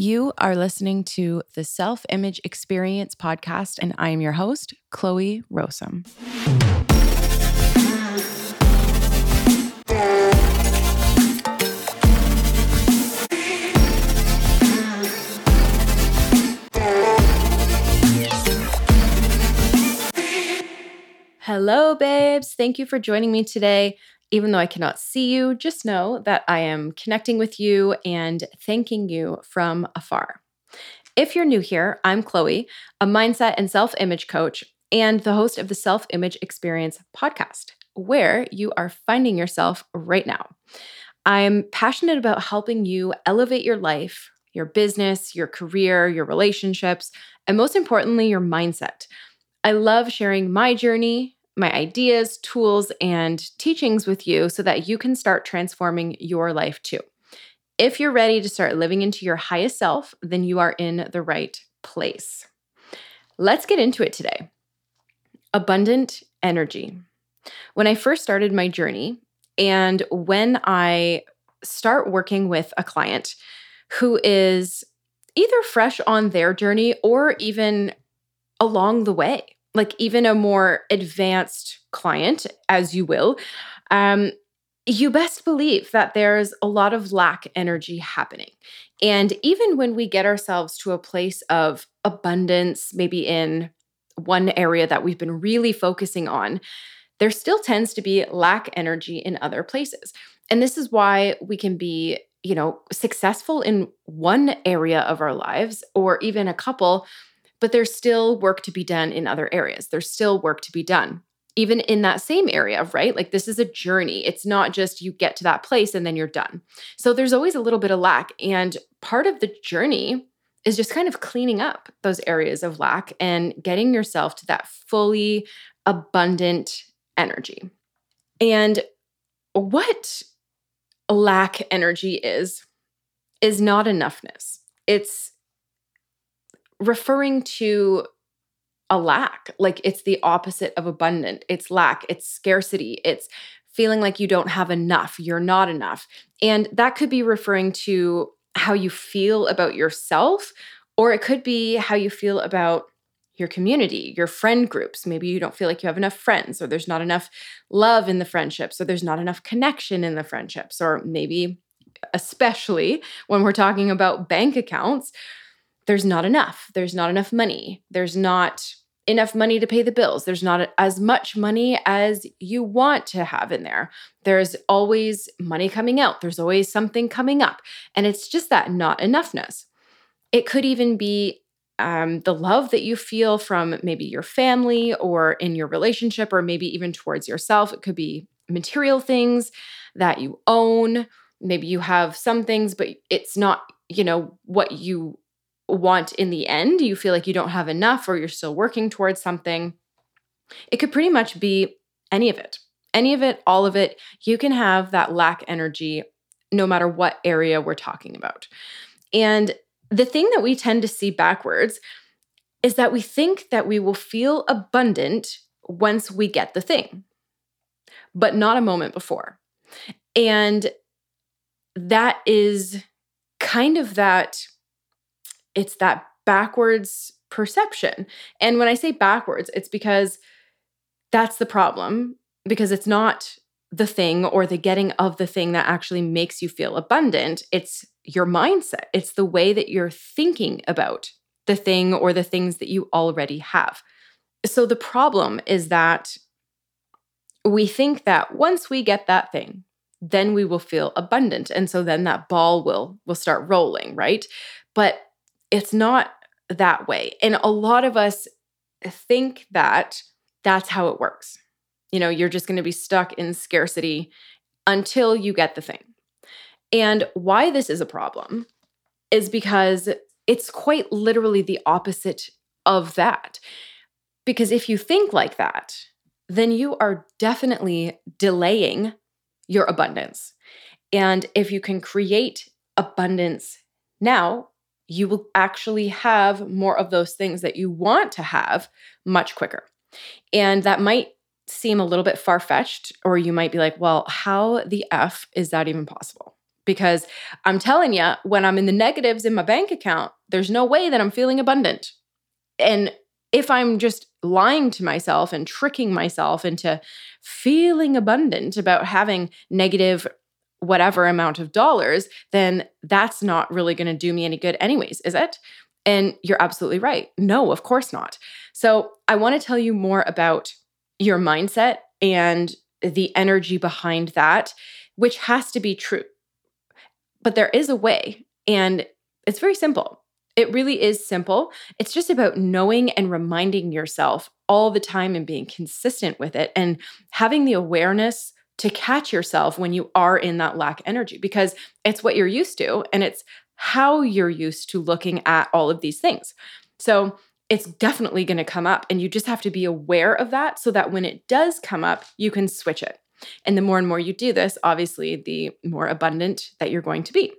You are listening to the Self Image Experience podcast, and I am your host, Chloe Rowsome. Hello, babes. Thank you for joining me today. Even though I cannot see you, just know that I am connecting with you and thanking you from afar. If you're new here, I'm Chloe, a mindset and self image coach, and the host of the Self Image Experience podcast, where you are finding yourself right now. I'm passionate about helping you elevate your life, your business, your career, your relationships, and most importantly, your mindset. I love sharing my journey, my ideas, tools, and teachings with you so that you can start transforming your life too. If you're ready to start living into your highest self, then you are in the right place. Let's get into it today. Abundant energy. When I first started my journey, and when I start working with a client who is either fresh on their journey or even along the way, like even a more advanced client, as you will, um, you best believe that there's a lot of lack energy happening. And even when we get ourselves to a place of abundance, maybe in one area that we've been really focusing on, there still tends to be lack energy in other places. And this is why we can be, you know, successful in one area of our lives or even a couple, but there's still work to be done in other areas. There's still work to be done, even in that same area, right? Like this is a journey. It's not just you get to that place and then you're done. So there's always a little bit of lack. And part of the journey is just kind of cleaning up those areas of lack and getting yourself to that fully abundant energy. And what lack energy is, is not enoughness. It's referring to a lack. Like it's the opposite of abundant. It's lack, it's scarcity, it's feeling like you don't have enough, you're not enough. And that could be referring to how you feel about yourself, or it could be how you feel about your community, your friend groups. Maybe you don't feel like you have enough friends, or there's not enough love in the friendships, or there's not enough connection in the friendships, or maybe, especially when we're talking about bank accounts, there's not enough. There's not enough money. There's not enough money to pay the bills. There's not as much money as you want to have in there. There's always money coming out. There's always something coming up. And it's just that not enoughness. It could even be um, the love that you feel from maybe your family or in your relationship, or maybe even towards yourself. It could be material things that you own. Maybe you have some things, but it's not, you know, what you want in the end, you feel like you don't have enough or you're still working towards something. It could pretty much be any of it. Any of it, all of it. You can have that lack energy no matter what area we're talking about. And the thing that we tend to see backwards is that we think that we will feel abundant once we get the thing, but not a moment before. And that is kind of that it's that backwards perception. And when I say backwards, it's because that's the problem, because it's not the thing or the getting of the thing that actually makes you feel abundant. It's your mindset, it's the way that you're thinking about the thing or the things that you already have. So the problem is that we think that once we get that thing, then we will feel abundant and so then that ball will will start rolling, right? But it's not that way. And a lot of us think that that's how it works. You know, you're just going to be stuck in scarcity until you get the thing. And why this is a problem is because it's quite literally the opposite of that. Because if you think like that, then you are definitely delaying your abundance. And if you can create abundance now, you will actually have more of those things that you want to have much quicker. And that might seem a little bit far fetched, or you might be like, well, how the F is that even possible? because I'm telling you, when I'm in the negatives in my bank account, there's no way that I'm feeling abundant. And if I'm just lying to myself and tricking myself into feeling abundant about having negative whatever amount of dollars, then that's not really going to do me any good, anyways, is it? And you're absolutely right. No, of course not. So I want to tell you more about your mindset and the energy behind that, which has to be true. But there is a way, and it's very simple. It really is simple. It's just about knowing and reminding yourself all the time and being consistent with it and having the awareness to catch yourself when you are in that lack energy because it's what you're used to and it's how you're used to looking at all of these things. So it's definitely going to come up, and you just have to be aware of that so that when it does come up, you can switch it. And the more and more you do this, obviously, the more abundant that you're going to be.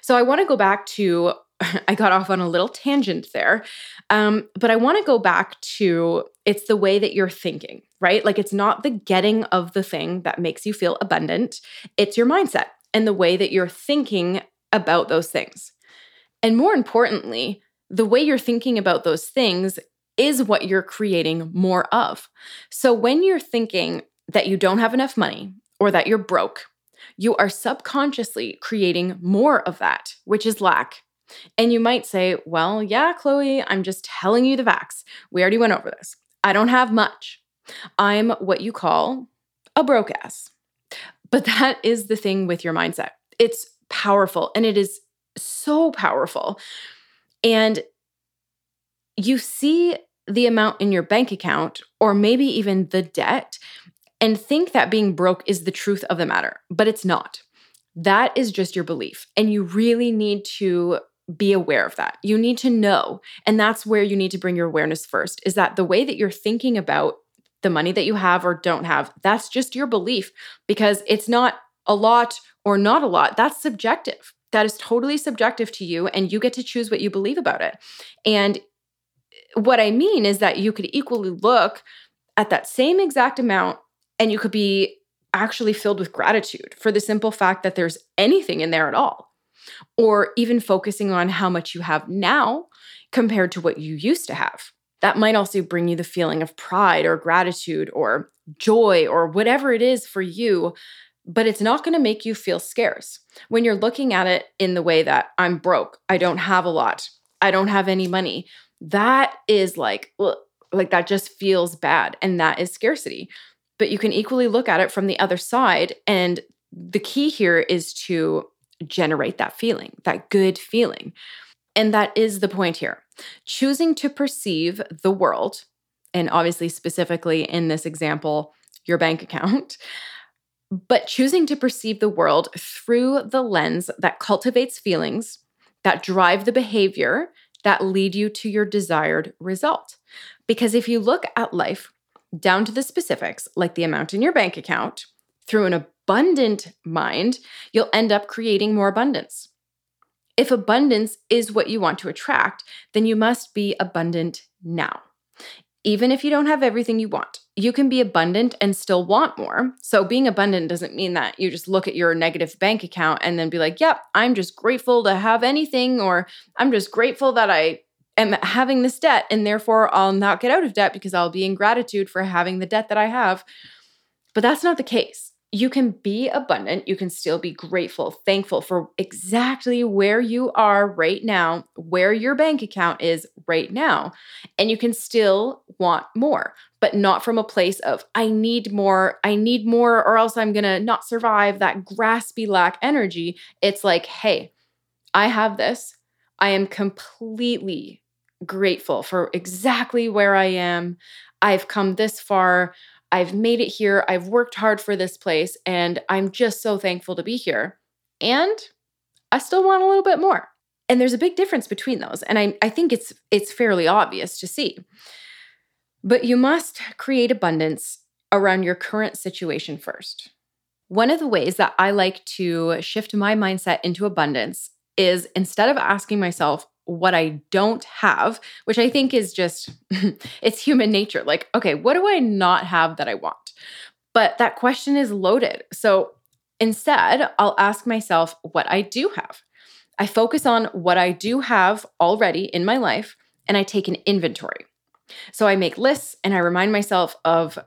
So I want to go back to, I got off on a little tangent there, um, but I want to go back to it's the way that you're thinking, right? Like it's not the getting of the thing that makes you feel abundant, it's your mindset and the way that you're thinking about those things. And more importantly, the way you're thinking about those things is what you're creating more of. So when you're thinking that you don't have enough money or that you're broke, you are subconsciously creating more of that, which is lack. And you might say, well, yeah, Chloe, I'm just telling you the facts. We already went over this. I don't have much. I'm what you call a broke ass. But that is the thing with your mindset. It's powerful and it is so powerful and you see the amount in your bank account, or maybe even the debt, and think that being broke is the truth of the matter, but it's not. That is just your belief. And you really need to be aware of that. You need to know. And that's where you need to bring your awareness first is that the way that you're thinking about the money that you have or don't have, that's just your belief because it's not a lot or not a lot. That's subjective that is totally subjective to you and you get to choose what you believe about it. And what I mean is that you could equally look at that same exact amount and you could be actually filled with gratitude for the simple fact that there's anything in there at all. Or even focusing on how much you have now compared to what you used to have. That might also bring you the feeling of pride or gratitude or joy or whatever it is for you but it's not going to make you feel scarce. When you're looking at it in the way that I'm broke, I don't have a lot, I don't have any money, that is like, like that just feels bad. And that is scarcity. But you can equally look at it from the other side. And the key here is to generate that feeling, that good feeling. And that is the point here. Choosing to perceive the world, and obviously, specifically in this example, your bank account, but choosing to perceive the world through the lens that cultivates feelings that drive the behavior that lead you to your desired result. Because if you look at life down to the specifics, like the amount in your bank account, through an abundant mind, you'll end up creating more abundance. If abundance is what you want to attract, then you must be abundant now even if you don't have everything you want, you can be abundant and still want more. So, being abundant doesn't mean that you just look at your negative bank account and then be like, yep, I'm just grateful to have anything, or I'm just grateful that I am having this debt and therefore I'll not get out of debt because I'll be in gratitude for having the debt that I have. But that's not the case you can be abundant. You can still be grateful, thankful for exactly where you are right now, where your bank account is right now. And you can still want more, but not from a place of, I need more, I need more, or else I'm going to not survive that graspy lack energy. It's like, hey, I have this. I am completely grateful for exactly where I am. I've come this far. I've made it here. I've worked hard for this place and I'm just so thankful to be here. And I still want a little bit more. And there's a big difference between those. And I, I think it's it's fairly obvious to see. But you must create abundance around your current situation first. One of the ways that I like to shift my mindset into abundance is instead of asking myself, what I don't have, which I think is just, it's human nature. Like, okay, what do I not have that I want? But that question is loaded. So Instead, I'll ask myself what I do have. I focus on what I do have already in my life and I take an inventory. So I make lists and I remind myself of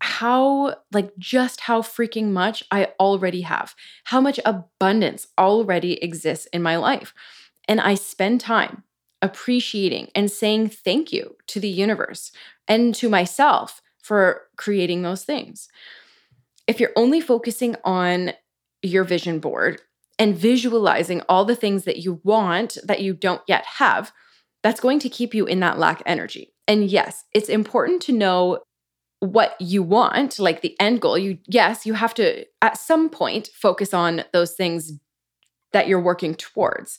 how, like, just how freaking much I already have, how much abundance already exists in my life. And I spend time appreciating and saying thank you to the universe and to myself for creating those things. If you're only focusing on your vision board and visualizing all the things that you want that you don't yet have, that's going to keep you in that lack energy. And yes, it's important to know what you want, like the end goal. You yes, you have to at some point focus on those things that you're working towards.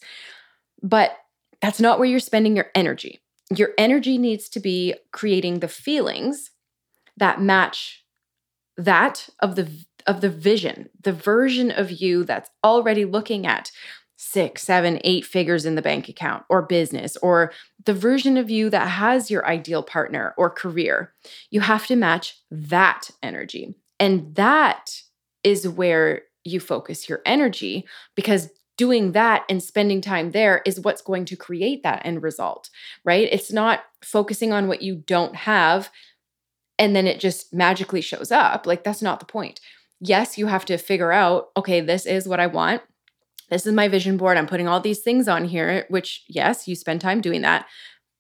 But that's not where you're spending your energy. Your energy needs to be creating the feelings that match that of the of the vision, the version of you that's already looking at six, seven, eight figures in the bank account or business, or the version of you that has your ideal partner or career. You have to match that energy. And that is where you focus your energy because doing that and spending time there is what's going to create that end result, right? It's not focusing on what you don't have and then it just magically shows up. Like, that's not the point. Yes, you have to figure out, okay, this is what I want. This is my vision board. I'm putting all these things on here, which, yes, you spend time doing that,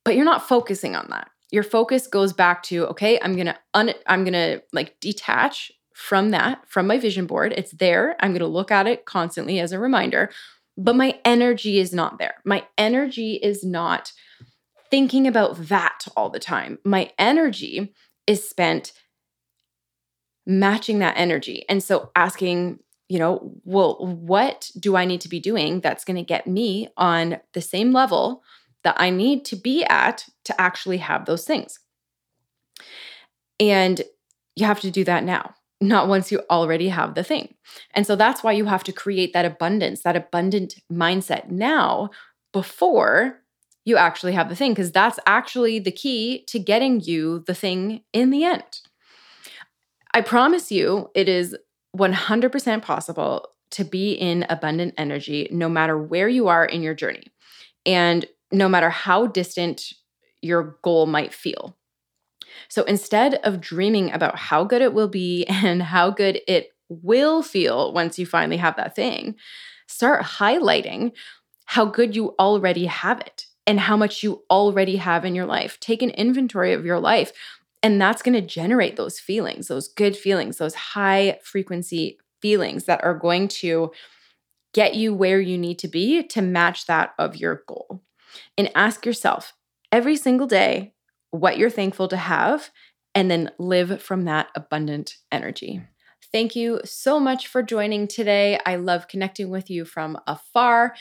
but you're not focusing on that. Your focus goes back to, okay, I'm going to un- I'm going to like detach from that, from my vision board. It's there. I'm going to look at it constantly as a reminder, but my energy is not there. My energy is not thinking about that all the time. My energy is spent matching that energy. And so asking, you know, well, what do I need to be doing that's going to get me on the same level that I need to be at to actually have those things? And you have to do that now not once you already have the thing. And so that's why you have to create that abundance, that abundant mindset now before you actually have the thing, because that's actually the key to getting you the thing in the end. I promise you, it is 100% possible to be in abundant energy no matter where you are in your journey and no matter how distant your goal might feel. So instead of dreaming about how good it will be and how good it will feel once you finally have that thing, start highlighting how good you already have it and how much you already have in your life. Take an inventory of your life, and that's going to generate those feelings, those good feelings, those high frequency feelings that are going to get you where you need to be to match that of your goal. And ask yourself every single day what you're thankful to have, and then live from that abundant energy. Hmm. Thank you so much for joining today. I love connecting with you from afar.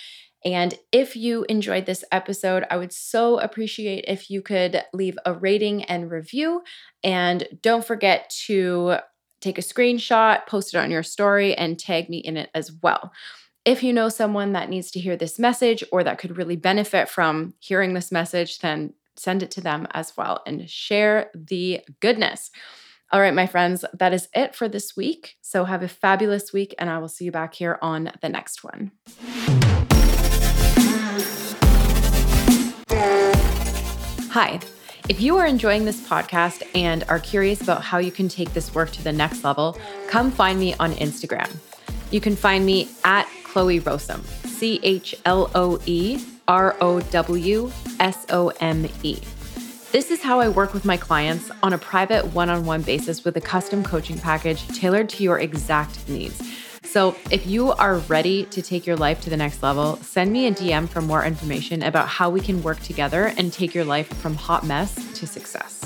And if you enjoyed this episode, I would so appreciate if you could leave a rating and review. And don't forget to take a screenshot, post it on your story, and tag me in it as well. If you know someone that needs to hear this message or that could really benefit from hearing this message, then send it to them as well and share the goodness. All right, my friends, that is it for this week. So have a fabulous week, and I will see you back here on the next one. Hi. If you are enjoying this podcast and are curious about how you can take this work to the next level, come find me on Instagram. You can find me at Chloe Rowsome, C H L O E R O W S O M E. This is how I work with my clients on a private one on one basis with a custom coaching package tailored to your exact needs. So, if you are ready to take your life to the next level, send me a DM for more information about how we can work together and take your life from hot mess to success.